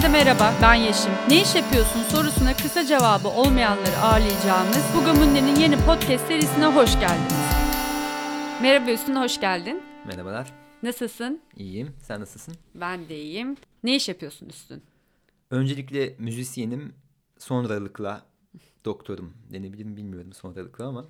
Herkese merhaba, ben Yeşim. Ne iş yapıyorsun sorusuna kısa cevabı olmayanları ağırlayacağımız Bugamunde'nin yeni podcast serisine hoş geldiniz. Merhaba Üstün, hoş geldin. Merhabalar. Nasılsın? İyiyim. Sen nasılsın? Ben de iyiyim. Ne iş yapıyorsun Üstün? Öncelikle müzisyenim. Sonralıkla doktorum denebilir mi bilmiyorum sonralıkla ama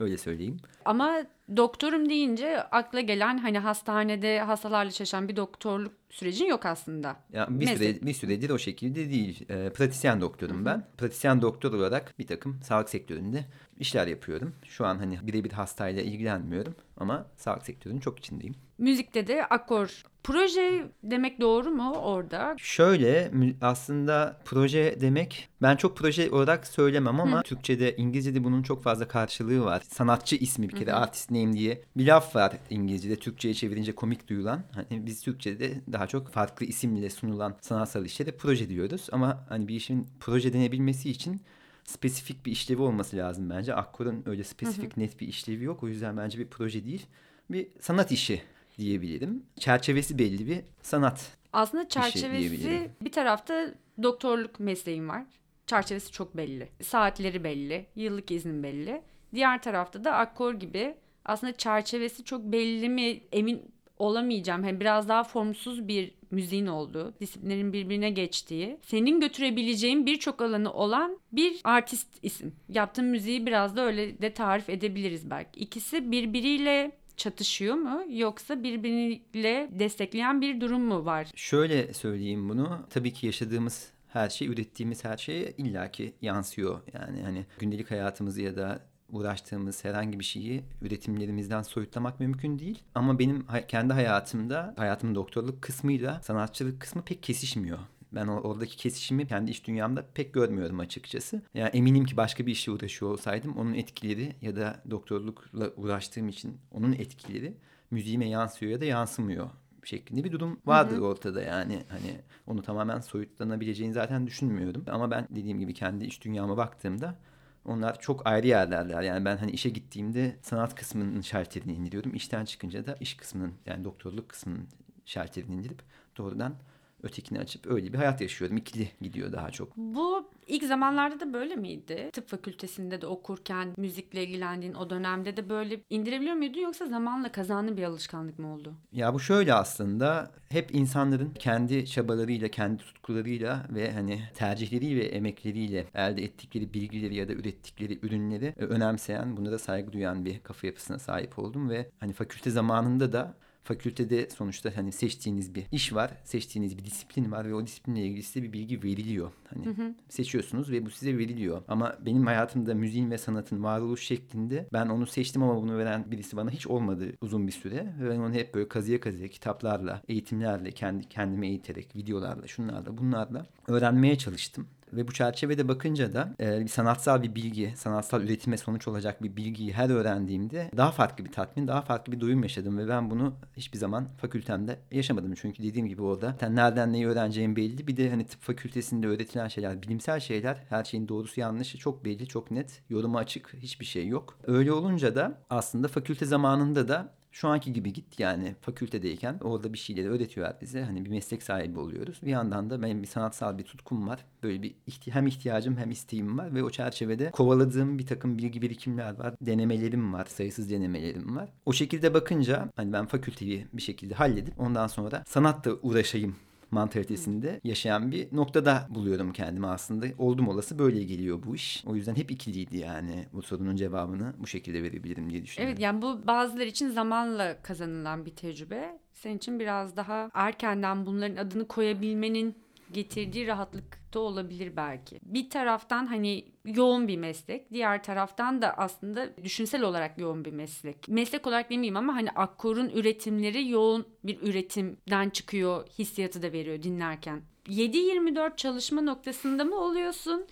öyle söyleyeyim. Ama doktorum deyince akla gelen hani hastanede hastalarla çalışan bir doktorluk sürecin yok aslında. Ya bir süre bir süredir o şekilde değil. E, pratisyen doktorum Hı-hı. ben. Pratisyen doktor olarak bir takım sağlık sektöründe işler yapıyorum. Şu an hani birebir hastayla ilgilenmiyorum ama sağlık sektörünün çok içindeyim. Müzikte de akor. Proje demek doğru mu orada? Şöyle aslında proje demek ben çok proje olarak söylemem ama Hı. Türkçe'de İngilizce'de bunun çok fazla karşılığı var. Sanatçı ismi bir kere Hı. artist name diye bir laf var İngilizce'de Türkçe'ye çevirince komik duyulan. Hani biz Türkçe'de daha çok farklı isimle sunulan sanatsal işlere proje diyoruz ama hani bir işin proje denebilmesi için spesifik bir işlevi olması lazım bence. Akkor'un öyle spesifik hı hı. net bir işlevi yok. O yüzden bence bir proje değil. Bir sanat işi diyebilirim. Çerçevesi belli bir sanat Aslında çerçevesi bir tarafta doktorluk mesleğim var. Çerçevesi çok belli. Saatleri belli. Yıllık iznin belli. Diğer tarafta da akkor gibi aslında çerçevesi çok belli mi emin olamayacağım. Hem biraz daha formsuz bir müziğin olduğu, disiplinlerin birbirine geçtiği, senin götürebileceğin birçok alanı olan bir artist isim. Yaptığın müziği biraz da öyle de tarif edebiliriz belki. İkisi birbiriyle çatışıyor mu yoksa birbiriyle destekleyen bir durum mu var? Şöyle söyleyeyim bunu. Tabii ki yaşadığımız her şey, ürettiğimiz her şeye illaki yansıyor. Yani hani gündelik hayatımızı ya da uğraştığımız herhangi bir şeyi üretimlerimizden soyutlamak mümkün değil. Ama benim kendi hayatımda, hayatımın doktorluk kısmıyla sanatçılık kısmı pek kesişmiyor. Ben oradaki kesişimi kendi iş dünyamda pek görmüyorum açıkçası. Yani eminim ki başka bir işle uğraşıyor olsaydım onun etkileri ya da doktorlukla uğraştığım için onun etkileri müziğime yansıyor ya da yansımıyor şeklinde bir durum vardır hı hı. ortada yani hani onu tamamen soyutlanabileceğini zaten düşünmüyorum ama ben dediğim gibi kendi iş dünyama baktığımda onlar çok ayrı yerlerler. Yani ben hani işe gittiğimde sanat kısmının şalterini indiriyorum. İşten çıkınca da iş kısmının yani doktorluk kısmının şalterini indirip doğrudan ötekini açıp öyle bir hayat yaşıyordum. İkili gidiyor daha çok. Bu ilk zamanlarda da böyle miydi? Tıp fakültesinde de okurken müzikle ilgilendiğin o dönemde de böyle indirebiliyor muydun yoksa zamanla kazandığın bir alışkanlık mı oldu? Ya bu şöyle aslında hep insanların kendi çabalarıyla, kendi tutkularıyla ve hani tercihleriyle ve emekleriyle elde ettikleri bilgileri ya da ürettikleri ürünleri önemseyen, bunlara saygı duyan bir kafa yapısına sahip oldum ve hani fakülte zamanında da fakültede sonuçta hani seçtiğiniz bir iş var, seçtiğiniz bir disiplin var ve o disiplinle ilgili size bir bilgi veriliyor. Hani hı hı. seçiyorsunuz ve bu size veriliyor. Ama benim hayatımda müziğin ve sanatın varoluş şeklinde ben onu seçtim ama bunu veren birisi bana hiç olmadı uzun bir süre. Ve ben onu hep böyle kazıya kazıya kitaplarla, eğitimlerle, kendi kendimi eğiterek, videolarla, şunlarla, bunlarla öğrenmeye çalıştım. Ve bu çerçevede bakınca da e, sanatsal bir bilgi, sanatsal üretime sonuç olacak bir bilgiyi her öğrendiğimde daha farklı bir tatmin, daha farklı bir duyum yaşadım. Ve ben bunu hiçbir zaman fakültemde yaşamadım. Çünkü dediğim gibi orada nereden neyi öğreneceğin belli. Bir de hani tıp fakültesinde öğretilen şeyler, bilimsel şeyler, her şeyin doğrusu yanlışı çok belli, çok net. Yoruma açık, hiçbir şey yok. Öyle olunca da aslında fakülte zamanında da şu anki gibi git yani fakültedeyken orada bir şeyleri öğretiyorlar bize. Hani bir meslek sahibi oluyoruz. Bir yandan da benim bir sanatsal bir tutkum var. Böyle bir ihti hem ihtiyacım hem isteğim var ve o çerçevede kovaladığım bir takım bilgi birikimler var. Denemelerim var. Sayısız denemelerim var. O şekilde bakınca hani ben fakülteyi bir şekilde halledip ondan sonra sanatla uğraşayım mantalitesinde yaşayan bir noktada buluyorum kendimi aslında. Oldum olası böyle geliyor bu iş. O yüzden hep ikiliydi yani bu sorunun cevabını bu şekilde verebilirim diye düşünüyorum. Evet yani bu bazıları için zamanla kazanılan bir tecrübe. Senin için biraz daha erkenden bunların adını koyabilmenin getirdiği rahatlıkta olabilir belki. Bir taraftan hani yoğun bir meslek, diğer taraftan da aslında düşünsel olarak yoğun bir meslek. Meslek olarak demeyeyim ama hani akkorun üretimleri yoğun bir üretimden çıkıyor hissiyatı da veriyor dinlerken. 7-24 çalışma noktasında mı oluyorsun?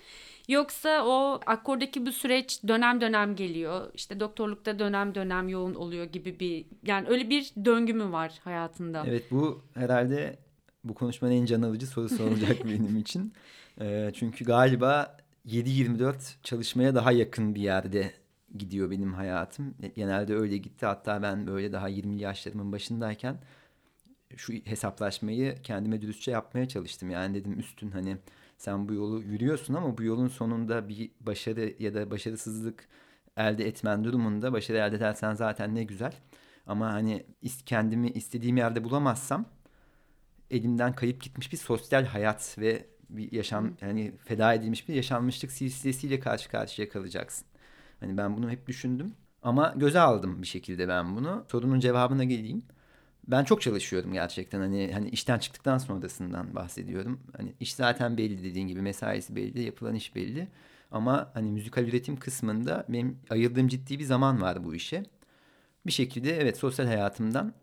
Yoksa o akkordaki bu süreç dönem dönem geliyor. İşte doktorlukta dönem dönem yoğun oluyor gibi bir yani öyle bir döngü mü var hayatında? Evet bu herhalde bu konuşmanın en can alıcı sorusu olacak benim için. E, çünkü galiba 7-24 çalışmaya daha yakın bir yerde gidiyor benim hayatım. Genelde öyle gitti. Hatta ben böyle daha 20 yaşlarımın başındayken şu hesaplaşmayı kendime dürüstçe yapmaya çalıştım. Yani dedim üstün hani sen bu yolu yürüyorsun ama bu yolun sonunda bir başarı ya da başarısızlık elde etmen durumunda başarı elde edersen zaten ne güzel. Ama hani kendimi istediğim yerde bulamazsam elimden kayıp gitmiş bir sosyal hayat ve bir yaşam yani feda edilmiş bir yaşanmışlık silsilesiyle karşı karşıya kalacaksın. Hani ben bunu hep düşündüm ama göze aldım bir şekilde ben bunu. Sorunun cevabına geleyim. Ben çok çalışıyorum gerçekten hani hani işten çıktıktan sonrasından bahsediyorum. Hani iş zaten belli dediğin gibi mesaisi belli, yapılan iş belli. Ama hani müzikal üretim kısmında benim ayırdığım ciddi bir zaman var bu işe. Bir şekilde evet sosyal hayatımdan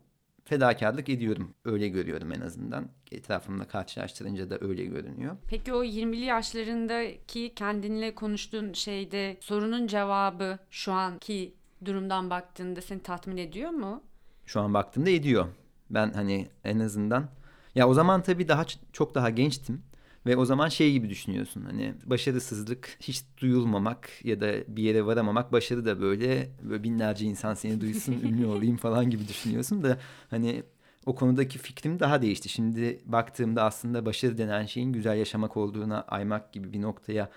fedakarlık ediyorum. Öyle görüyorum en azından. Etrafımda karşılaştırınca da öyle görünüyor. Peki o 20'li yaşlarındaki kendinle konuştuğun şeyde sorunun cevabı şu anki durumdan baktığında seni tatmin ediyor mu? Şu an baktığımda ediyor. Ben hani en azından ya o zaman tabii daha çok daha gençtim. Ve o zaman şey gibi düşünüyorsun hani başarısızlık hiç duyulmamak ya da bir yere varamamak başarı da böyle, böyle binlerce insan seni duysun ünlü olayım falan gibi düşünüyorsun da hani o konudaki fikrim daha değişti. Şimdi baktığımda aslında başarı denen şeyin güzel yaşamak olduğuna aymak gibi bir noktaya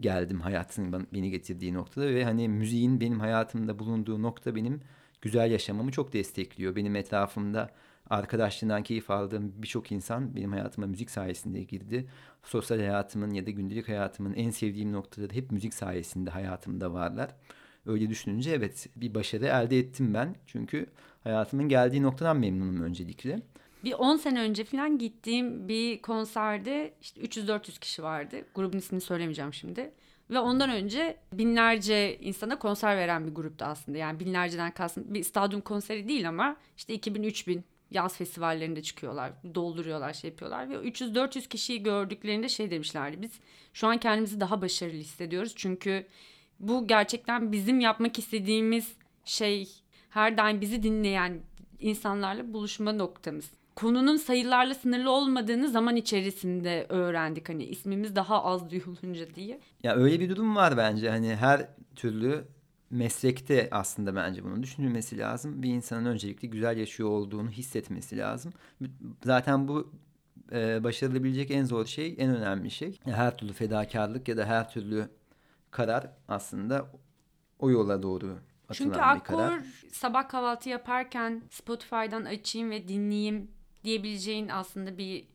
geldim hayatın beni getirdiği noktada ve hani müziğin benim hayatımda bulunduğu nokta benim güzel yaşamamı çok destekliyor. Benim etrafımda arkadaşlığından keyif aldığım birçok insan benim hayatıma müzik sayesinde girdi. Sosyal hayatımın ya da gündelik hayatımın en sevdiğim noktaları hep müzik sayesinde hayatımda varlar. Öyle düşününce evet bir başarı elde ettim ben. Çünkü hayatımın geldiği noktadan memnunum öncelikle. Bir 10 sene önce falan gittiğim bir konserde işte 300-400 kişi vardı. Grubun ismini söylemeyeceğim şimdi. Ve ondan önce binlerce insana konser veren bir gruptu aslında. Yani binlerceden kalsın bir stadyum konseri değil ama işte 2000-3000 yaz festivallerinde çıkıyorlar. Dolduruyorlar, şey yapıyorlar. Ve 300-400 kişiyi gördüklerinde şey demişlerdi. Biz şu an kendimizi daha başarılı hissediyoruz. Çünkü bu gerçekten bizim yapmak istediğimiz şey her daim bizi dinleyen insanlarla buluşma noktamız. Konunun sayılarla sınırlı olmadığını zaman içerisinde öğrendik hani ismimiz daha az duyulunca diye. Ya öyle bir durum var bence hani her türlü meslekte aslında bence bunun düşünülmesi lazım. Bir insanın öncelikle güzel yaşıyor olduğunu hissetmesi lazım. Zaten bu e, başarılabilecek en zor şey, en önemli şey. Her türlü fedakarlık ya da her türlü karar aslında o yola doğru atılan Çünkü bir karar. Akkor sabah kahvaltı yaparken Spotify'dan açayım ve dinleyeyim diyebileceğin aslında bir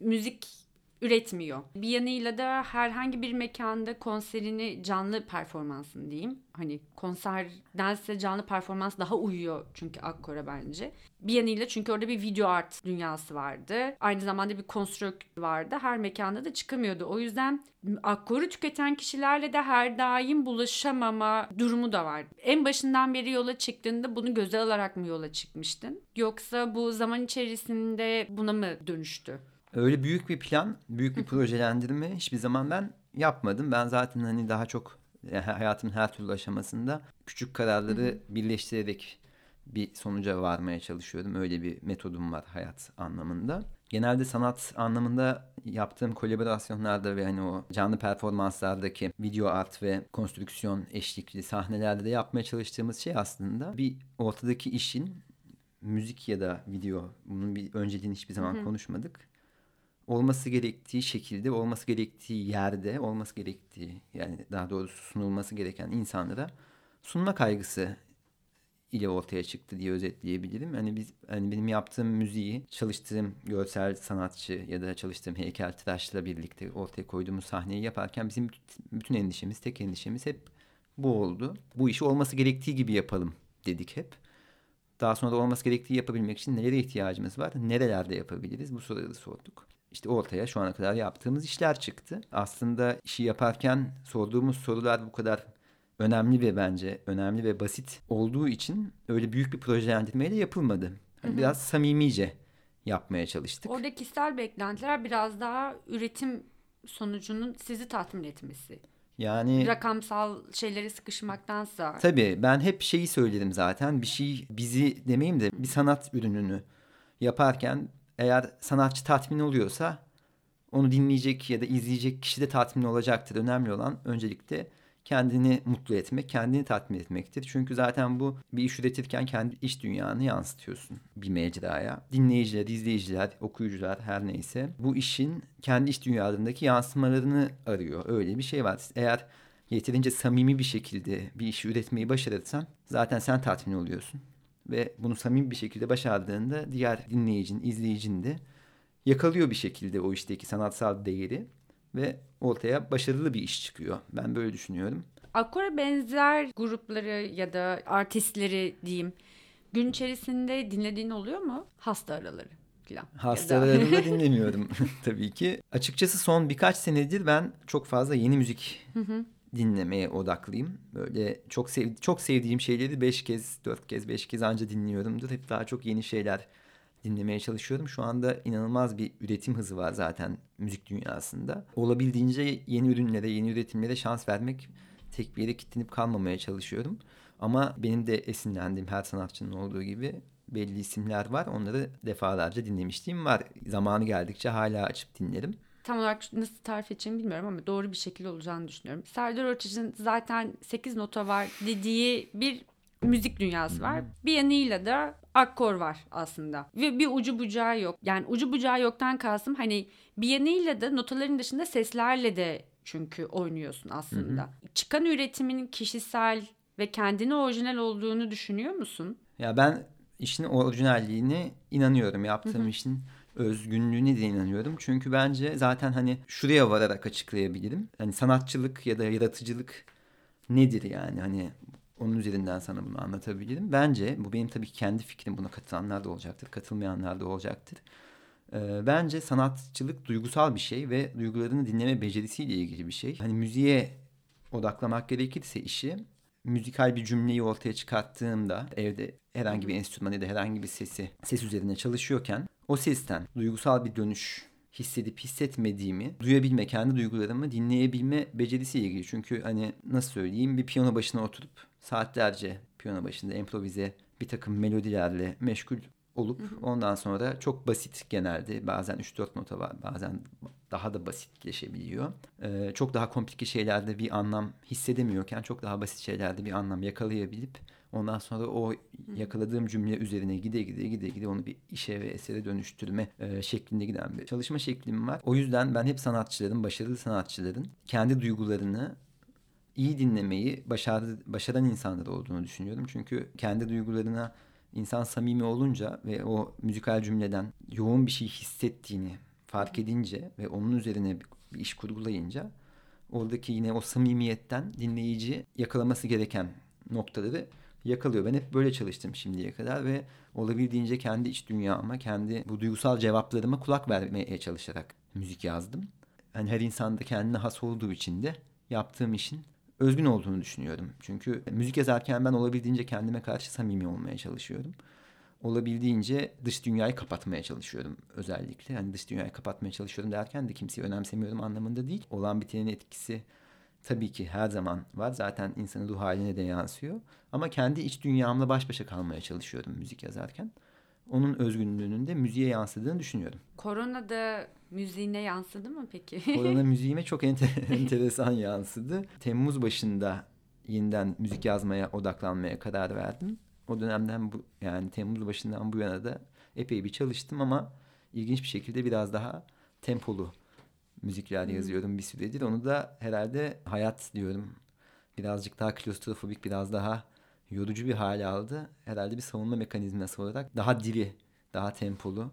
müzik üretmiyor. Bir yanıyla da herhangi bir mekanda konserini canlı performansın diyeyim. Hani konserdense canlı performans daha uyuyor çünkü Akkor'a bence. Bir yanıyla çünkü orada bir video art dünyası vardı. Aynı zamanda bir konstrük vardı. Her mekanda da çıkamıyordu. O yüzden Akkor'u tüketen kişilerle de her daim bulaşamama durumu da var. En başından beri yola çıktığında bunu göze alarak mı yola çıkmıştın? Yoksa bu zaman içerisinde buna mı dönüştü? Öyle büyük bir plan, büyük bir projelendirme hiçbir zaman ben yapmadım. Ben zaten hani daha çok hayatımın her türlü aşamasında küçük kararları birleştirerek bir sonuca varmaya çalışıyorum. Öyle bir metodum var hayat anlamında. Genelde sanat anlamında yaptığım kolaborasyonlarda ve hani o canlı performanslardaki video art ve konstrüksiyon eşlikli sahnelerde de yapmaya çalıştığımız şey aslında bir ortadaki işin müzik ya da video bunun bir önceliğini hiçbir zaman Hı-hı. konuşmadık olması gerektiği şekilde, olması gerektiği yerde, olması gerektiği yani daha doğrusu sunulması gereken insanlara sunma kaygısı ile ortaya çıktı diye özetleyebilirim. Hani biz hani benim yaptığım müziği çalıştığım görsel sanatçı ya da çalıştığım heykel tıraşla birlikte ortaya koyduğumuz sahneyi yaparken bizim bütün endişemiz, tek endişemiz hep bu oldu. Bu işi olması gerektiği gibi yapalım dedik hep. Daha sonra da olması gerektiği yapabilmek için nelere ihtiyacımız var? Nerelerde yapabiliriz? Bu soruları sorduk işte ortaya şu ana kadar yaptığımız işler çıktı. Aslında işi yaparken sorduğumuz sorular bu kadar önemli ve bence önemli ve basit olduğu için öyle büyük bir projelendirmeyle yapılmadı. Yani biraz samimice yapmaya çalıştık. Orada kişisel beklentiler biraz daha üretim sonucunun sizi tatmin etmesi. Yani rakamsal şeyleri sıkışmaktansa. Tabii ben hep şeyi söylerim zaten. Bir şey bizi demeyeyim de bir sanat ürününü yaparken eğer sanatçı tatmin oluyorsa onu dinleyecek ya da izleyecek kişi de tatmin olacaktır. Önemli olan öncelikle kendini mutlu etmek, kendini tatmin etmektir. Çünkü zaten bu bir iş üretirken kendi iş dünyanı yansıtıyorsun bir mecraya. Dinleyiciler, izleyiciler, okuyucular her neyse bu işin kendi iş dünyalarındaki yansımalarını arıyor. Öyle bir şey var. Eğer yeterince samimi bir şekilde bir işi üretmeyi başarırsan zaten sen tatmin oluyorsun. Ve bunu samimi bir şekilde başardığında diğer dinleyicin, izleyicin de yakalıyor bir şekilde o işteki sanatsal değeri ve ortaya başarılı bir iş çıkıyor. Ben böyle düşünüyorum. Akora benzer grupları ya da artistleri diyeyim gün içerisinde dinlediğin oluyor mu? Hasta araları falan. Hasta aralarında dinlemiyorum tabii ki. Açıkçası son birkaç senedir ben çok fazla yeni müzik dinlemeye odaklıyım. Böyle çok sev çok sevdiğim şeyleri beş kez, dört kez, beş kez anca dinliyorumdur. Hep daha çok yeni şeyler dinlemeye çalışıyorum. Şu anda inanılmaz bir üretim hızı var zaten müzik dünyasında. Olabildiğince yeni ürünlere, yeni üretimlere şans vermek, tek bir yere kilitlenip kalmamaya çalışıyorum. Ama benim de esinlendiğim her sanatçının olduğu gibi belli isimler var. Onları defalarca dinlemişliğim var. Zamanı geldikçe hala açıp dinlerim tam olarak nasıl tarif edeceğimi bilmiyorum ama doğru bir şekilde olacağını düşünüyorum. Serdar Ortaç'ın zaten 8 nota var dediği bir müzik dünyası var. Bir yanıyla da akkor var aslında. Ve bir ucu bucağı yok. Yani ucu bucağı yoktan kalsın hani bir yanıyla da notaların dışında seslerle de çünkü oynuyorsun aslında. Hı hı. Çıkan üretimin kişisel ve kendine orijinal olduğunu düşünüyor musun? Ya ben işin orijinalliğine inanıyorum. Yaptığım hı hı. işin özgünlüğüne de inanıyorum. Çünkü bence zaten hani şuraya vararak açıklayabilirim. Hani sanatçılık ya da yaratıcılık nedir yani? Hani onun üzerinden sana bunu anlatabilirim. Bence bu benim tabii kendi fikrim. Buna katılanlar da olacaktır, katılmayanlar da olacaktır. Ee, bence sanatçılık duygusal bir şey ve duygularını dinleme becerisiyle ilgili bir şey. Hani müziğe odaklamak gerekirse işi müzikal bir cümleyi ortaya çıkarttığımda evde herhangi bir enstrüman ya da herhangi bir sesi ses üzerine çalışıyorken o sesten duygusal bir dönüş hissedip hissetmediğimi duyabilme, kendi duygularımı dinleyebilme becerisiyle ilgili. Çünkü hani nasıl söyleyeyim bir piyano başına oturup saatlerce piyano başında improvize bir takım melodilerle meşgul olup ondan sonra çok basit genelde bazen 3-4 nota var bazen daha da basitleşebiliyor. Ee, çok daha komplike şeylerde bir anlam hissedemiyorken çok daha basit şeylerde bir anlam yakalayabilip ondan sonra o yakaladığım cümle üzerine gide gide gide gide onu bir işe ve esere dönüştürme e, şeklinde giden bir çalışma şeklim var. O yüzden ben hep sanatçıların, başarılı sanatçıların kendi duygularını iyi dinlemeyi başardı, başaran insanlar olduğunu düşünüyorum. Çünkü kendi duygularına insan samimi olunca ve o müzikal cümleden yoğun bir şey hissettiğini fark edince ve onun üzerine bir iş kurgulayınca oradaki yine o samimiyetten dinleyici yakalaması gereken noktaları yakalıyor. Ben hep böyle çalıştım şimdiye kadar ve olabildiğince kendi iç dünyama, kendi bu duygusal cevaplarıma kulak vermeye çalışarak müzik yazdım. Yani her insanda kendine has olduğu için de yaptığım işin özgün olduğunu düşünüyorum. Çünkü müzik yazarken ben olabildiğince kendime karşı samimi olmaya çalışıyorum. Olabildiğince dış dünyayı kapatmaya çalışıyorum özellikle. Hani dış dünyayı kapatmaya çalışıyorum derken de kimseyi önemsemiyorum anlamında değil. Olan bitenin etkisi tabii ki her zaman var. Zaten insanın ruh haline de yansıyor. Ama kendi iç dünyamla baş başa kalmaya çalışıyorum müzik yazarken. Onun özgünlüğünün de müziğe yansıdığını düşünüyorum. Korona da müziğine yansıdı mı peki? Korona müziğime çok enter- enteresan yansıdı. Temmuz başında yeniden müzik yazmaya odaklanmaya karar verdim. O dönemden bu yani Temmuz başından bu yana da epey bir çalıştım ama ilginç bir şekilde biraz daha tempolu müzikler yazıyorum bir süredir. Onu da herhalde hayat diyorum. Birazcık daha klostrofobik, biraz daha yorucu bir hale aldı. Herhalde bir savunma mekanizması olarak daha diri, daha tempolu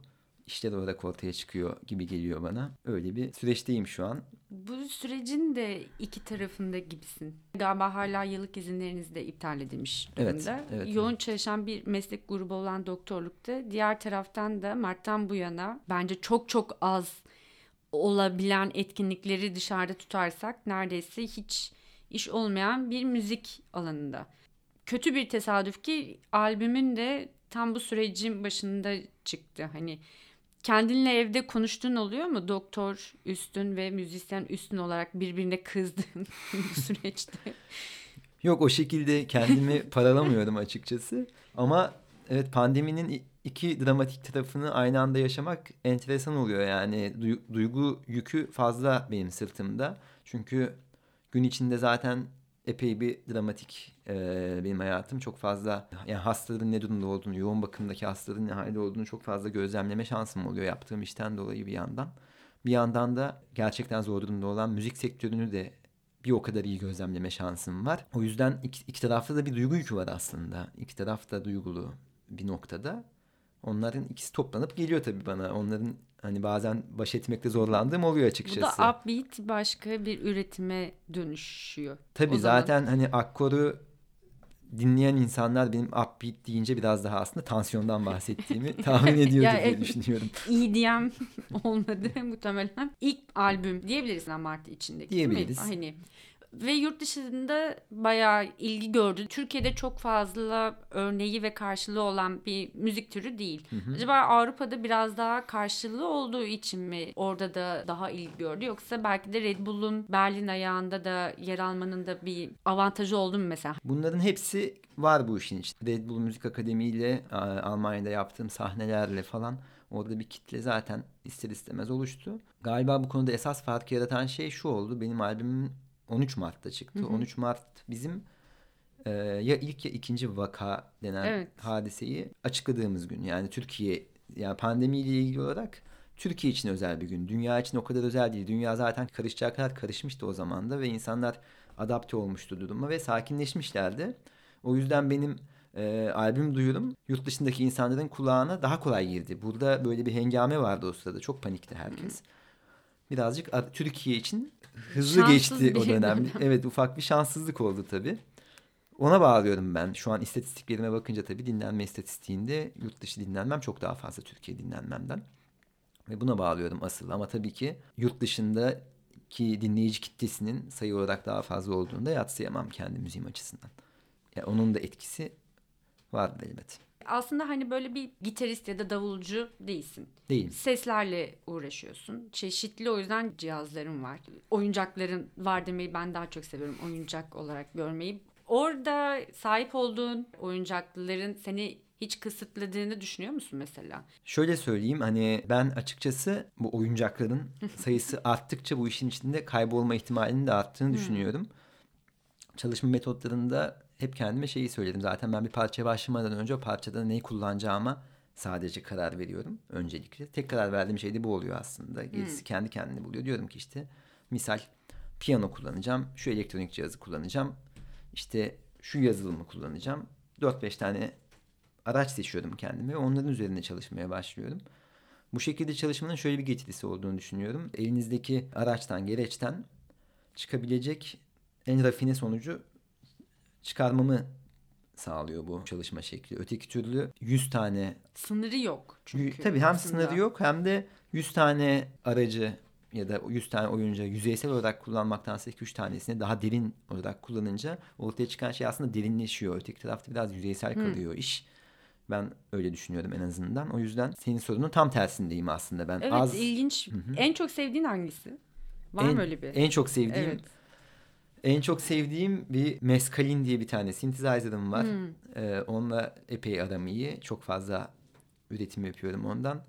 işler olarak ortaya çıkıyor gibi geliyor bana. Öyle bir süreçteyim şu an. Bu sürecin de iki tarafında gibisin. Galiba hala yıllık izinleriniz de iptal edilmiş durumda. Evet, evet, Yoğun evet. çalışan bir meslek grubu olan doktorlukta. Diğer taraftan da Mart'tan bu yana bence çok çok az olabilen etkinlikleri dışarıda tutarsak neredeyse hiç iş olmayan bir müzik alanında. Kötü bir tesadüf ki albümün de tam bu sürecin başında çıktı. Hani kendinle evde konuştuğun oluyor mu? Doktor üstün ve müzisyen üstün olarak birbirine kızdığın bu süreçte. Yok o şekilde kendimi paralamıyorum açıkçası. Ama evet pandeminin iki dramatik tarafını aynı anda yaşamak enteresan oluyor. Yani duygu yükü fazla benim sırtımda. Çünkü gün içinde zaten epey bir dramatik e, benim hayatım. Çok fazla yani hastaların ne durumda olduğunu, yoğun bakımdaki hastaların ne halde olduğunu çok fazla gözlemleme şansım oluyor yaptığım işten dolayı bir yandan. Bir yandan da gerçekten zor durumda olan müzik sektörünü de bir o kadar iyi gözlemleme şansım var. O yüzden iki, iki tarafta da bir duygu yükü var aslında. İki taraf da duygulu bir noktada. Onların ikisi toplanıp geliyor tabii bana. Onların hani bazen baş etmekte zorlandığım oluyor açıkçası. Bu da upbeat başka bir üretime dönüşüyor. Tabii o zaman. zaten hani akkoru dinleyen insanlar benim upbeat deyince biraz daha aslında tansiyondan bahsettiğimi tahmin ediyordur Ya, diye düşünüyorum. EDM olmadı muhtemelen. İlk albüm diyebiliriz ama Martı içindeki değil mi? Diyebiliriz. Hani ve yurt dışında bayağı ilgi gördü. Türkiye'de çok fazla örneği ve karşılığı olan bir müzik türü değil. Acaba Avrupa'da biraz daha karşılığı olduğu için mi orada da daha ilgi gördü? Yoksa belki de Red Bull'un Berlin ayağında da yer almanın da bir avantajı oldu mu mesela? Bunların hepsi var bu işin içinde. Red Bull Müzik Akademi ile Almanya'da yaptığım sahnelerle falan orada bir kitle zaten ister istemez oluştu. Galiba bu konuda esas fark yaratan şey şu oldu. Benim albümüm 13 Mart'ta çıktı. 13 Mart bizim e, ya ilk ya ikinci vaka denen Evet. hadiseyi açıkladığımız gün. Yani Türkiye yani pandemiyle ilgili olarak Türkiye için özel bir gün. Dünya için o kadar özel değil. Dünya zaten karışacağı kadar karışmıştı o zaman da ve insanlar adapte olmuştu duruma ve sakinleşmişlerdi. O yüzden benim e, albüm duyurum yurt dışındaki insanların kulağına daha kolay girdi. Burada böyle bir hengame vardı o sırada. Çok panikti herkes. Birazcık Türkiye için hızlı Şanssız geçti o dönem. dönem. Evet ufak bir şanssızlık oldu tabii. Ona bağlıyorum ben. Şu an istatistiklerime bakınca tabii dinlenme istatistiğinde yurt dışı dinlenmem çok daha fazla Türkiye dinlenmemden. Ve buna bağlıyorum asıl. Ama tabii ki yurt dışındaki dinleyici kitlesinin sayı olarak daha fazla olduğunu da yatsıyamam kendi müziğim açısından. Yani onun da etkisi vardır elbet. Aslında hani böyle bir gitarist ya da davulcu değilsin. Değil. Seslerle uğraşıyorsun. Çeşitli o yüzden cihazların var. Oyuncakların var demeyi ben daha çok seviyorum. Oyuncak olarak görmeyi. Orada sahip olduğun oyuncakların seni hiç kısıtladığını düşünüyor musun mesela? Şöyle söyleyeyim hani ben açıkçası bu oyuncakların sayısı arttıkça bu işin içinde kaybolma ihtimalinin de arttığını düşünüyorum. Çalışma metotlarında hep kendime şeyi söyledim. Zaten ben bir parçaya başlamadan önce o parçada neyi kullanacağıma sadece karar veriyorum öncelikle. Tek karar verdiğim şey de bu oluyor aslında. Gerisi kendi kendine buluyor. Diyorum ki işte misal piyano kullanacağım, şu elektronik cihazı kullanacağım, işte şu yazılımı kullanacağım. 4-5 tane araç seçiyorum kendime ve onların üzerine çalışmaya başlıyorum. Bu şekilde çalışmanın şöyle bir getirisi olduğunu düşünüyorum. Elinizdeki araçtan, gereçten çıkabilecek en rafine sonucu çıkarmamı sağlıyor bu çalışma şekli. Öteki türlü 100 tane Sınırı yok çünkü. Tabii hem aslında. sınırı yok hem de 100 tane aracı ya da 100 tane oyuncu yüzeysel olarak kullanmaktansa 2-3 tanesini daha derin olarak kullanınca ortaya çıkan şey aslında derinleşiyor. Öteki tarafta biraz yüzeysel kalıyor iş. Ben öyle düşünüyorum en azından. O yüzden senin sorunun tam tersindeyim aslında ben. Evet Az ilginç. En çok sevdiğin hangisi? Var en, mı öyle bir? En çok sevdiğim Evet. En çok sevdiğim bir Mescalin diye bir tane synthesizer'ım var. Hmm. Ee, onunla epey aram iyi. Çok fazla üretim yapıyorum ondan.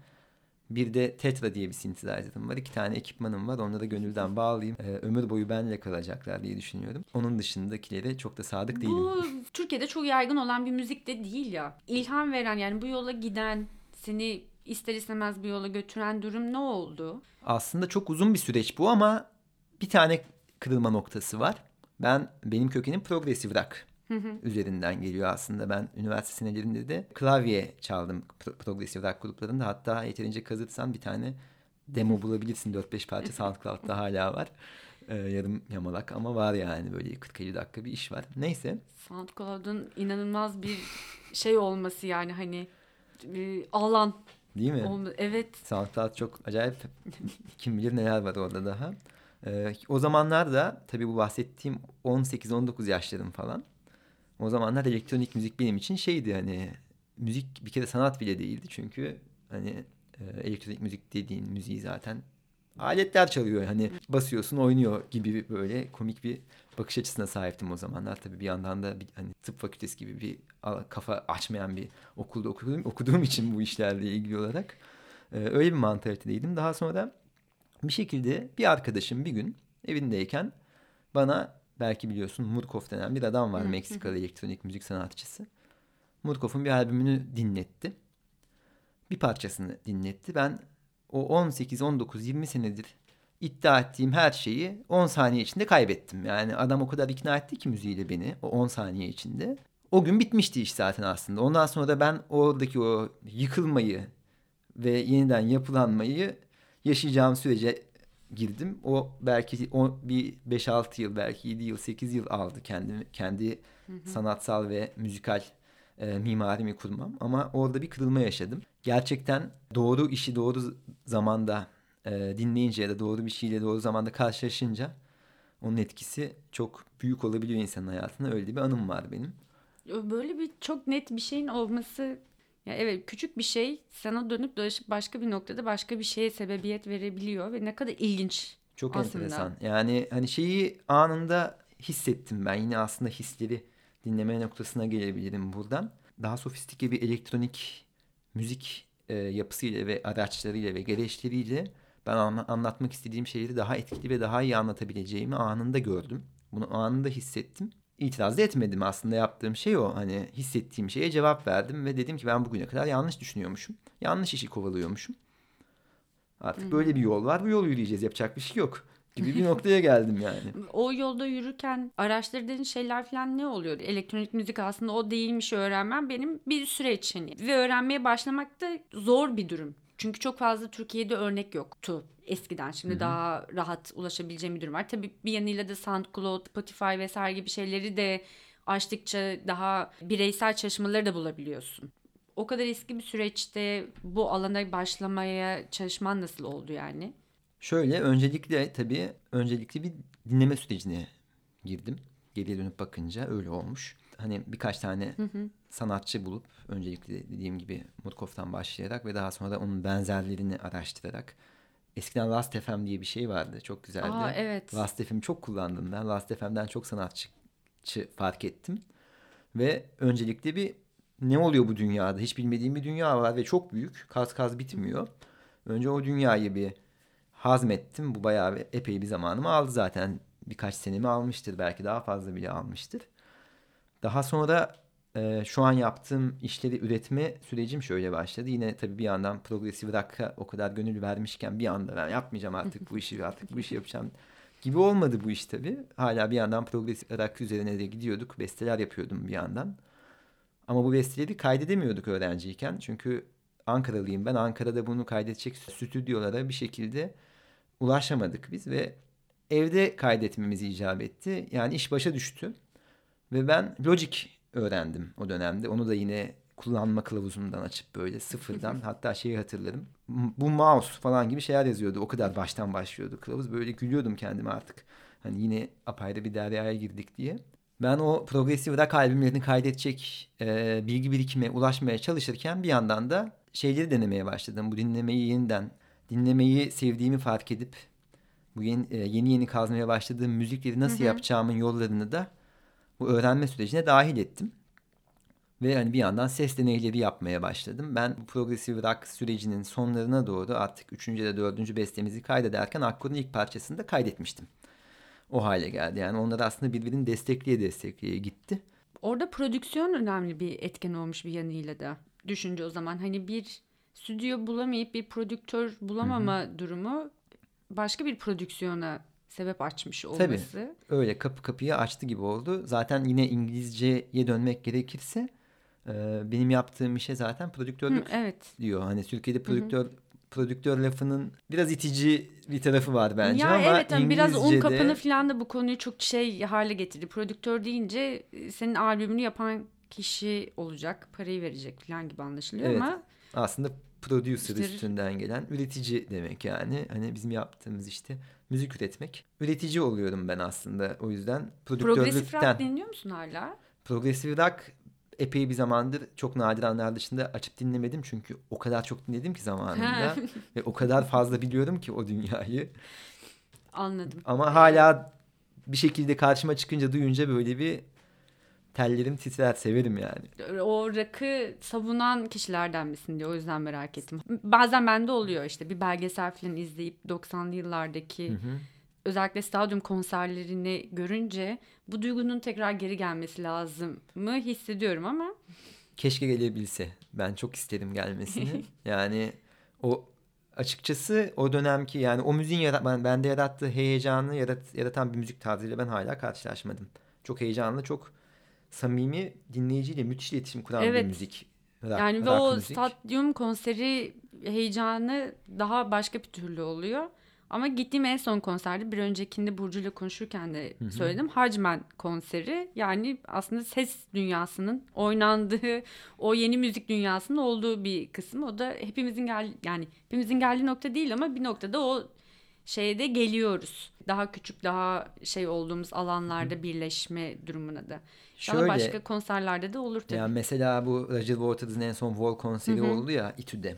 Bir de Tetra diye bir synthesizer'ım var. İki tane ekipmanım var. Onlara gönülden bağlıyım. Ee, ömür boyu benle kalacaklar diye düşünüyorum. Onun dışındakilere çok da sadık değilim. Bu Türkiye'de çok yaygın olan bir müzik de değil ya. İlham veren yani bu yola giden, seni ister istemez bir yola götüren durum ne oldu? Aslında çok uzun bir süreç bu ama bir tane kırılma noktası var. Ben benim kökenim progresif rock üzerinden geliyor aslında. Ben üniversite senelerinde de klavye çaldım pro- progresif rock gruplarında. Hatta yeterince kazıtsan bir tane demo bulabilirsin. 4-5 parça SoundCloud'da hala var. Ee, yarım yamalak ama var yani böyle 40-50 dakika bir iş var. Neyse. SoundCloud'un inanılmaz bir şey olması yani hani bir alan. Değil mi? olma- Evet. SoundCloud çok acayip kim bilir neler var orada daha. Ee, o zamanlar da tabii bu bahsettiğim 18-19 yaşlarım falan. O zamanlar elektronik müzik benim için şeydi hani müzik bir kere sanat bile değildi çünkü hani e, elektronik müzik dediğin müziği zaten aletler çalıyor hani basıyorsun oynuyor gibi böyle komik bir bakış açısına sahiptim o zamanlar. Tabii bir yandan da bir, hani tıp fakültesi gibi bir kafa açmayan bir okulda okuduğum, okuduğum için bu işlerle ilgili olarak e, öyle bir mantalitedeydim. Daha sonra bir şekilde bir arkadaşım bir gün evindeyken bana belki biliyorsun Murkov denen bir adam var Meksikalı elektronik müzik sanatçısı. Murkov'un bir albümünü dinletti. Bir parçasını dinletti. Ben o 18, 19, 20 senedir iddia ettiğim her şeyi 10 saniye içinde kaybettim. Yani adam o kadar ikna etti ki müziğiyle beni o 10 saniye içinde. O gün bitmişti iş zaten aslında. Ondan sonra da ben oradaki o yıkılmayı ve yeniden yapılanmayı yaşayacağım sürece girdim. O belki o bir 5-6 yıl belki 7 yıl 8 yıl aldı kendi kendi hı hı. sanatsal ve müzikal e, mimarimi kurmam. Ama orada bir kırılma yaşadım. Gerçekten doğru işi doğru zamanda e, dinleyince ya da doğru bir şeyle doğru zamanda karşılaşınca onun etkisi çok büyük olabiliyor insanın hayatında. Öyle bir anım var benim. Böyle bir çok net bir şeyin olması ya evet küçük bir şey sana dönüp dolaşıp başka bir noktada başka bir şeye sebebiyet verebiliyor ve ne kadar ilginç. Çok aslında. enteresan. Yani hani şeyi anında hissettim ben. Yine aslında hisleri dinleme noktasına gelebilirim buradan. Daha sofistike bir elektronik müzik e, yapısıyla ve araçlarıyla ve gereçleriyle ben anlatmak istediğim şeyleri daha etkili ve daha iyi anlatabileceğimi anında gördüm. Bunu anında hissettim. İtiraz da etmedim aslında yaptığım şey o. Hani hissettiğim şeye cevap verdim ve dedim ki ben bugüne kadar yanlış düşünüyormuşum. Yanlış işi kovalıyormuşum. Artık hmm. böyle bir yol var. Bu yolu yürüyeceğiz. Yapacak bir şey yok gibi bir noktaya geldim yani. O yolda yürürken araştırdığın şeyler falan ne oluyordu? Elektronik müzik aslında o değilmiş öğrenmem benim bir süreç hani. Ve öğrenmeye başlamak da zor bir durum. Çünkü çok fazla Türkiye'de örnek yoktu eskiden. Şimdi Hı-hı. daha rahat ulaşabileceğim bir durum var. Tabii bir yanıyla da SoundCloud, Spotify vesaire gibi şeyleri de açtıkça daha bireysel çalışmaları da bulabiliyorsun. O kadar eski bir süreçte bu alana başlamaya çalışman nasıl oldu yani? Şöyle öncelikle tabii öncelikle bir dinleme sürecine girdim. Geriye dönüp bakınca öyle olmuş. Hani birkaç tane hı hı. sanatçı bulup öncelikle dediğim gibi Mutkov'tan başlayarak ve daha sonra da onun benzerlerini araştırarak Eskiden Last FM diye bir şey vardı. Çok güzeldi. Aa, evet. Last FM çok kullandım ben. Last FM'den çok sanatçı fark ettim. Ve öncelikle bir ne oluyor bu dünyada? Hiç bilmediğim bir dünya var ve çok büyük. Kaz kaz bitmiyor. Önce o dünyayı bir hazmettim. Bu bayağı bir, epey bir zamanımı aldı zaten. Birkaç senemi almıştır. Belki daha fazla bile almıştır. Daha sonra e, şu an yaptığım işleri üretme sürecim şöyle başladı. Yine tabii bir yandan progresif rock'a o kadar gönül vermişken bir anda ben yapmayacağım artık bu işi artık bu işi yapacağım gibi olmadı bu iş tabii. Hala bir yandan progresif rock üzerine de gidiyorduk. Besteler yapıyordum bir yandan. Ama bu besteleri kaydedemiyorduk öğrenciyken. Çünkü Ankaralıyım ben. Ankara'da bunu kaydedecek stüdyolara bir şekilde ulaşamadık biz ve evde kaydetmemizi icap etti. Yani iş başa düştü. Ve ben Logic öğrendim o dönemde. Onu da yine kullanma kılavuzundan açıp böyle sıfırdan hatta şeyi hatırlarım. Bu mouse falan gibi şeyler yazıyordu. O kadar baştan başlıyordu kılavuz. Böyle gülüyordum kendime artık. Hani yine apayrı bir deryaya girdik diye. Ben o progresif rock albümlerini kaydedecek e, bilgi birikime ulaşmaya çalışırken bir yandan da şeyleri denemeye başladım. Bu dinlemeyi yeniden, dinlemeyi sevdiğimi fark edip bu yeni e, yeni, yeni kazmaya başladığım müzikleri nasıl hı hı. yapacağımın yollarını da bu öğrenme sürecine dahil ettim. Ve hani bir yandan ses deneyleri yapmaya başladım. Ben bu progresif rock sürecinin sonlarına doğru artık üçüncü da dördüncü bestemizi kaydederken Akkor'un ilk parçasını da kaydetmiştim. O hale geldi. Yani onlar aslında birbirini destekleye destekleye gitti. Orada prodüksiyon önemli bir etken olmuş bir yanıyla da. Düşünce o zaman hani bir stüdyo bulamayıp bir prodüktör bulamama Hı-hı. durumu başka bir prodüksiyona sebep açmış olması. Tabii öyle kapı kapıyı açtı gibi oldu. Zaten yine İngilizceye dönmek gerekirse e, benim yaptığım işe zaten prodüktörlük Hı, evet. diyor. Hani Türkiye'de prodüktör Hı-hı. prodüktör lafının biraz itici bir tarafı var bence ya ama evet, yani biraz un kapanı falan da bu konuyu çok şey hale getirdi. Prodüktör deyince e, senin albümünü yapan kişi olacak, parayı verecek falan gibi anlaşılıyor evet. ama aslında producer işte, üstünden gelen üretici demek yani. Hani bizim yaptığımız işte müzik üretmek. Üretici oluyorum ben aslında o yüzden. Progresif rock dinliyor musun hala? Progresif rock epey bir zamandır çok nadir anlar dışında açıp dinlemedim. Çünkü o kadar çok dinledim ki zamanında. ve o kadar fazla biliyorum ki o dünyayı. Anladım. Ama hala bir şekilde karşıma çıkınca duyunca böyle bir tellerim titrer severim yani. O rakı savunan kişilerden misin diye o yüzden merak ettim. Bazen bende oluyor işte bir belgesel falan izleyip 90'lı yıllardaki hı hı. özellikle stadyum konserlerini görünce bu duygunun tekrar geri gelmesi lazım mı hissediyorum ama Keşke gelebilse. Ben çok isterim gelmesini. yani o açıkçası o dönemki yani o müziğin yarat ben, bende yarattığı heyecanı yarat, yaratan bir müzik tarzıyla ben hala karşılaşmadım. Çok heyecanlı, çok samimi dinleyiciyle müthiş iletişim kuran Evet. bir müzik. Rock- yani ve rock o müzik. stadyum konseri heyecanı daha başka bir türlü oluyor. Ama gittiğim en son konserde bir öncekinde Burcu'yla konuşurken de söyledim. Hacmen konseri yani aslında ses dünyasının oynandığı o yeni müzik dünyasının olduğu bir kısım. O da hepimizin gel yani hepimizin geldiği nokta değil ama bir noktada o şeye de geliyoruz. Daha küçük daha şey olduğumuz alanlarda birleşme durumuna da. Şöyle- başka konserlerde de olur tabii. Yani mesela bu Roger Waters'ın en son Wall konseri oldu ya İTÜ'de.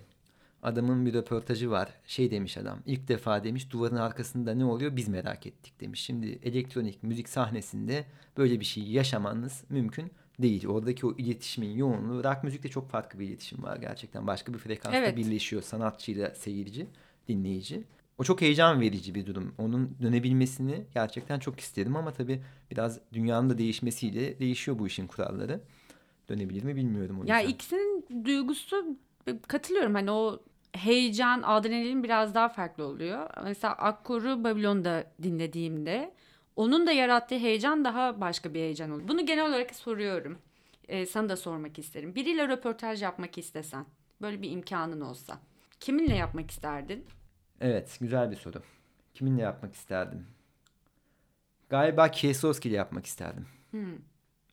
Adamın bir röportajı var. Şey demiş adam. ilk defa demiş duvarın arkasında ne oluyor biz merak ettik demiş. Şimdi elektronik müzik sahnesinde böyle bir şey yaşamanız mümkün değil. Oradaki o iletişimin yoğunluğu. Rock müzikte çok farklı bir iletişim var gerçekten. Başka bir frekansta Evet. birleşiyor sanatçıyla seyirci, dinleyici. O çok heyecan verici bir durum. Onun dönebilmesini gerçekten çok isterim ama tabii biraz dünyanın da değişmesiyle değişiyor bu işin kuralları. Dönebilir mi bilmiyorum o yüzden. Ya ikisinin duygusu katılıyorum hani o heyecan, adrenalin biraz daha farklı oluyor. Mesela Akkor'u Babilon'da dinlediğimde onun da yarattığı heyecan daha başka bir heyecan oluyor. Bunu genel olarak soruyorum. Ee, sana da sormak isterim. Biriyle röportaj yapmak istesen, böyle bir imkanın olsa kiminle yapmak isterdin? Evet, güzel bir soru. Kiminle yapmak isterdim? Galiba Kieslowski ile yapmak isterdim.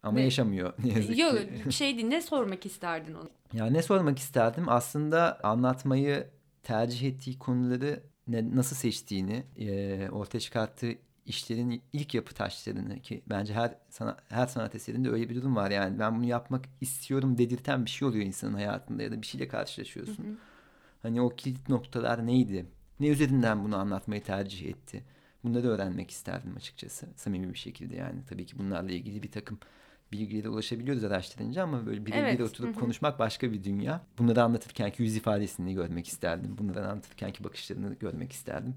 Ama Ve- yaşamıyor ne yazık Yok ki. şey değil, ne sormak isterdin ona? Ya ne sormak isterdim? Aslında anlatmayı tercih ettiği konuları ne, nasıl seçtiğini, e, ortaya çıkarttığı işlerin ilk yapı taşlarını ki bence her sana, her sanat eserinde öyle bir durum var yani ben bunu yapmak istiyorum dedirten bir şey oluyor insanın hayatında ya da bir şeyle karşılaşıyorsun. Hani o kilit noktalar neydi? Ne üzerinden bunu anlatmayı tercih etti? Bunları öğrenmek isterdim açıkçası. Samimi bir şekilde yani. Tabii ki bunlarla ilgili bir takım bilgilere ulaşabiliyoruz araştırınca ama böyle biriyle Evet, oturup konuşmak başka bir dünya. Bunları anlatırkenki yüz ifadesini görmek isterdim. Bunları anlatırkenki bakışlarını görmek isterdim.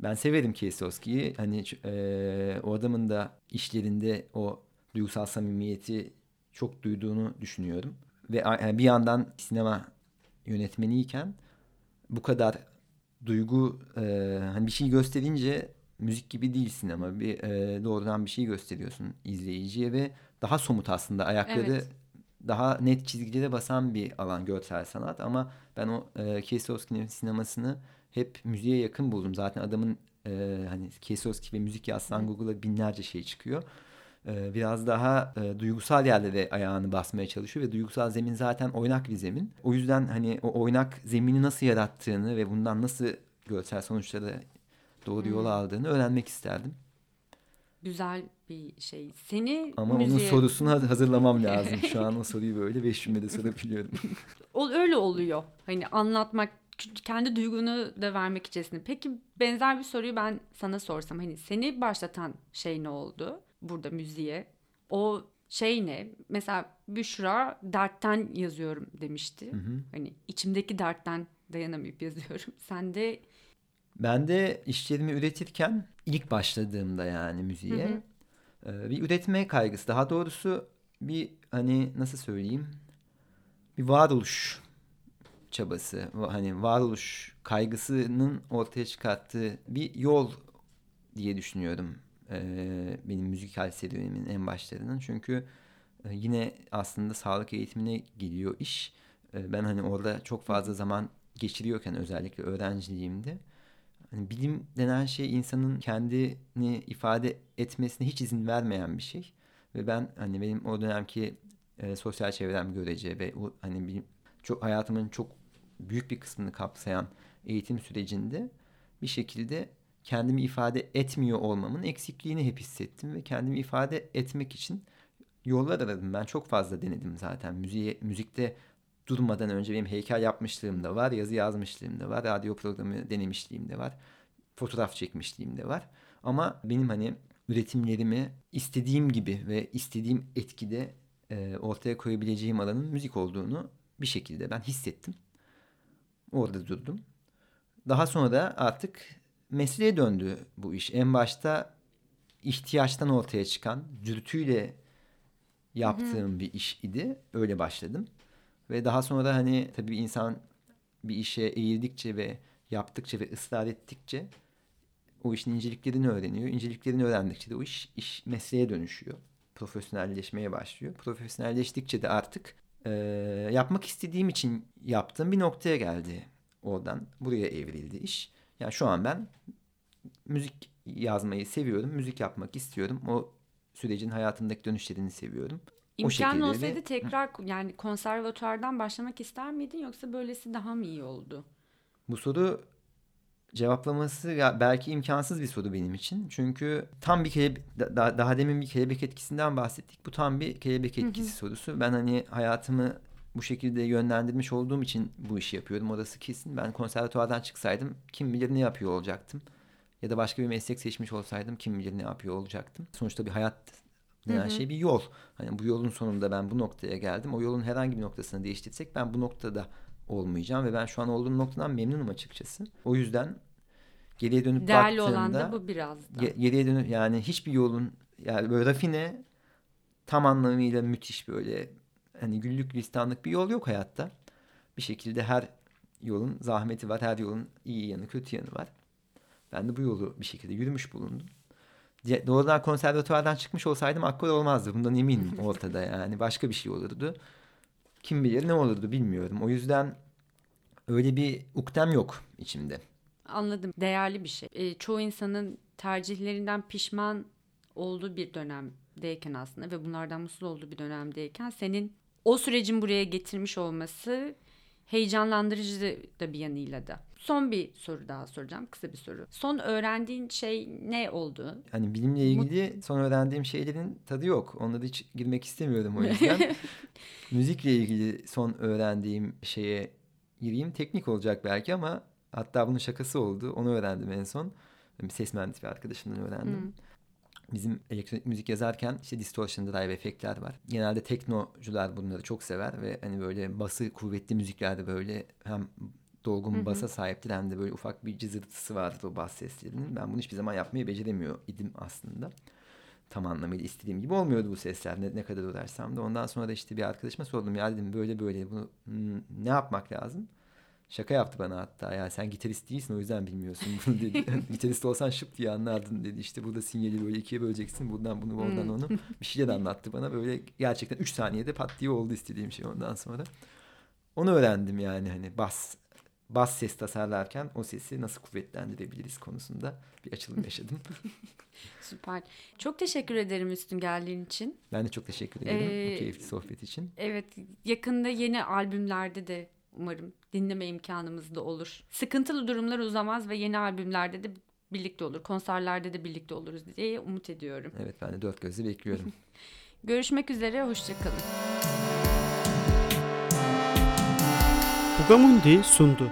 Ben severim Kieslowski'yi. Hani eee, o adamın da işlerinde o duygusal samimiyeti çok duyduğunu düşünüyorum. Ve yani bir yandan sinema yönetmeniyken bu kadar duygu eee, hani bir şey gösterince müzik gibi değil sinema. Bir eee, doğrudan bir şey gösteriyorsun izleyiciye ve daha somut aslında ayakları Evet. daha net çizgilere basan bir alan görsel sanat ama ben o e, Kieslowski'nin sinemasını hep müziğe yakın buldum. Zaten adamın e, hani Kieslowski ve müzik yazsan Google'a binlerce şey çıkıyor. E, biraz daha e, duygusal yerlere ayağını basmaya çalışıyor ve duygusal zemin zaten oynak bir zemin. O yüzden hani o oynak zemini nasıl yarattığını ve bundan nasıl görsel sonuçlara doğru yol aldığını öğrenmek isterdim. Güzel bir şey. Seni Ama onun müziğe... sorusunu haz- hazırlamam lazım. Şu an o soruyu böyle beş cümlede sorabiliyorum. Öyle oluyor. Hani anlatmak, kendi duygunu da vermek içerisinde. Peki benzer bir soruyu ben sana sorsam. Hani seni başlatan şey ne oldu burada müziğe? O şey ne? Mesela Büşra dertten yazıyorum demişti. Hani içimdeki dertten dayanamayıp yazıyorum. Sen de Ben de işlerimi üretirken ilk başladığımda yani müziğe e, bir üretme kaygısı daha doğrusu bir hani nasıl söyleyeyim bir varoluş çabası hani varoluş kaygısının ortaya çıkarttığı bir yol diye düşünüyorum e, benim müzikal serüvenimin en başlarının çünkü e, yine aslında sağlık eğitimine geliyor iş E, ben hani orada çok fazla zaman geçiriyorken özellikle öğrenciliğimde Hani bilim denen şey insanın kendini ifade etmesine hiç izin vermeyen bir şey. Ve ben hani benim o dönemki e, sosyal çevrem görece ve o, hani benim çok hayatımın çok büyük bir kısmını kapsayan eğitim sürecinde bir şekilde kendimi ifade etmiyor olmamın eksikliğini hep hissettim ve kendimi ifade etmek için yollar aradım. Ben çok fazla denedim zaten. Müziğe, müzikte durmadan önce benim heykel yapmışlığım da var, yazı yazmışlığım da var, radyo programı denemişliğim de var, fotoğraf çekmişliğim de var. Ama benim hani üretimlerimi istediğim gibi ve istediğim etkide e, ortaya koyabileceğim alanın müzik olduğunu bir şekilde ben hissettim. Orada durdum. Daha sonra da artık mesleğe döndü bu iş. En başta ihtiyaçtan ortaya çıkan dürtüyle yaptığım bir iş idi. Öyle başladım. Ve daha sonra hani tabii insan bir işe eğildikçe ve yaptıkça ve ısrar ettikçe o işin inceliklerini öğreniyor. İnceliklerini öğrendikçe de o iş, iş mesleğe dönüşüyor. Profesyonelleşmeye başlıyor. Profesyonelleştikçe de artık e, yapmak istediğim için yaptığım bir noktaya geldi. Oradan buraya evrildi iş. Yani şu an ben müzik yazmayı seviyorum. Müzik yapmak istiyorum. O sürecin hayatımdaki dönüşlerini seviyorum. İmkan olsaydı bir- tekrar yani konservatuardan başlamak ister miydin yoksa böylesi daha mı iyi oldu? Bu soru cevaplaması belki imkansız bir soru benim için. Çünkü tam bir kere da- daha demin bir kelebek etkisinden bahsettik. Bu tam bir kelebek etkisi sorusu. Ben hani hayatımı bu şekilde yönlendirmiş olduğum için bu işi yapıyorum. Orası kesin. Ben konservatuvardan çıksaydım kim bilir ne yapıyor olacaktım. Ya da başka bir meslek seçmiş olsaydım kim bilir ne yapıyor olacaktım. Sonuçta bir hayat denen şey bir yol. Hani bu yolun sonunda ben bu noktaya geldim. O yolun herhangi bir noktasını değiştirsek ben bu noktada olmayacağım ve ben şu an olduğum noktadan memnunum açıkçası. O yüzden geriye dönüp Değerli baktığımda olan da bu biraz da. ge- geriye dönüp yani hiçbir yolun yani böyle rafine tam anlamıyla müthiş böyle hani güllük listanlık bir yol yok hayatta. Bir şekilde her yolun zahmeti var. Her yolun iyi yanı kötü yanı var. Ben de bu yolu bir şekilde yürümüş bulundum. Doğrudan konservatuvardan çıkmış olsaydım akkor olmazdı. Bundan eminim ortada yani. Başka bir şey olurdu. Kim bilir ne olurdu bilmiyorum. O yüzden öyle bir ukdem yok içimde. Anladım. Değerli bir şey. Ee, çoğu insanın tercihlerinden pişman olduğu bir dönemdeyken aslında ve bunlardan mutsuz olduğu bir dönemdeyken senin o sürecin buraya getirmiş olması heyecanlandırıcı da bir yanıyla da. Son bir soru daha soracağım. Kısa bir soru. Son öğrendiğin şey ne oldu? Hani bilimle ilgili son öğrendiğim şeylerin tadı yok. Onlara hiç girmek istemiyorum o yüzden. Müzikle ilgili son öğrendiğim şeye gireyim. Teknik olacak belki ama hatta bunun şakası oldu. Onu öğrendim en son. Ses mühendisi bir arkadaşımdan öğrendim. Bizim elektronik müzik yazarken işte distortion drive efektler var. Genelde teknocular bunları çok sever ve hani böyle bası kuvvetli müziklerde böyle hem dolgun basa sahiptir hem de böyle ufak bir cızırtısı vardır o bas seslerinin. Ben bunu hiçbir zaman yapmayı beceremiyor idim aslında. Tam anlamıyla istediğim gibi olmuyordu bu sesler ne, ne kadar uğraşsam da. Ondan sonra da işte bir arkadaşıma sordum ya dedim böyle böyle bunu hmm, ne yapmak lazım? Şaka yaptı bana hatta ya sen gitarist değilsin o yüzden bilmiyorsun bunu dedi. gitarist olsan şıp diye anlardın dedi. İşte burada sinyali böyle ikiye böleceksin buradan bunu oradan onu. Bir şeyler anlattı bana böyle gerçekten 3 saniyede pat diye oldu istediğim şey ondan sonra. Onu öğrendim yani hani bas bas ses tasarlarken o sesi nasıl kuvvetlendirebiliriz konusunda bir açılım yaşadım. Süper. Çok teşekkür ederim Üstün geldiğin için. ben de çok teşekkür ederim Ee, bu keyifli sohbet için. Evet, yakında yeni albümlerde de umarım dinleme imkanımız da olur. Sıkıntılı durumlar uzamaz ve yeni albümlerde de birlikte olur. Konserlerde de birlikte oluruz diye umut ediyorum. Evet ben de dört gözle bekliyorum. Görüşmek üzere, hoşçakalın. Bugamundi sundu.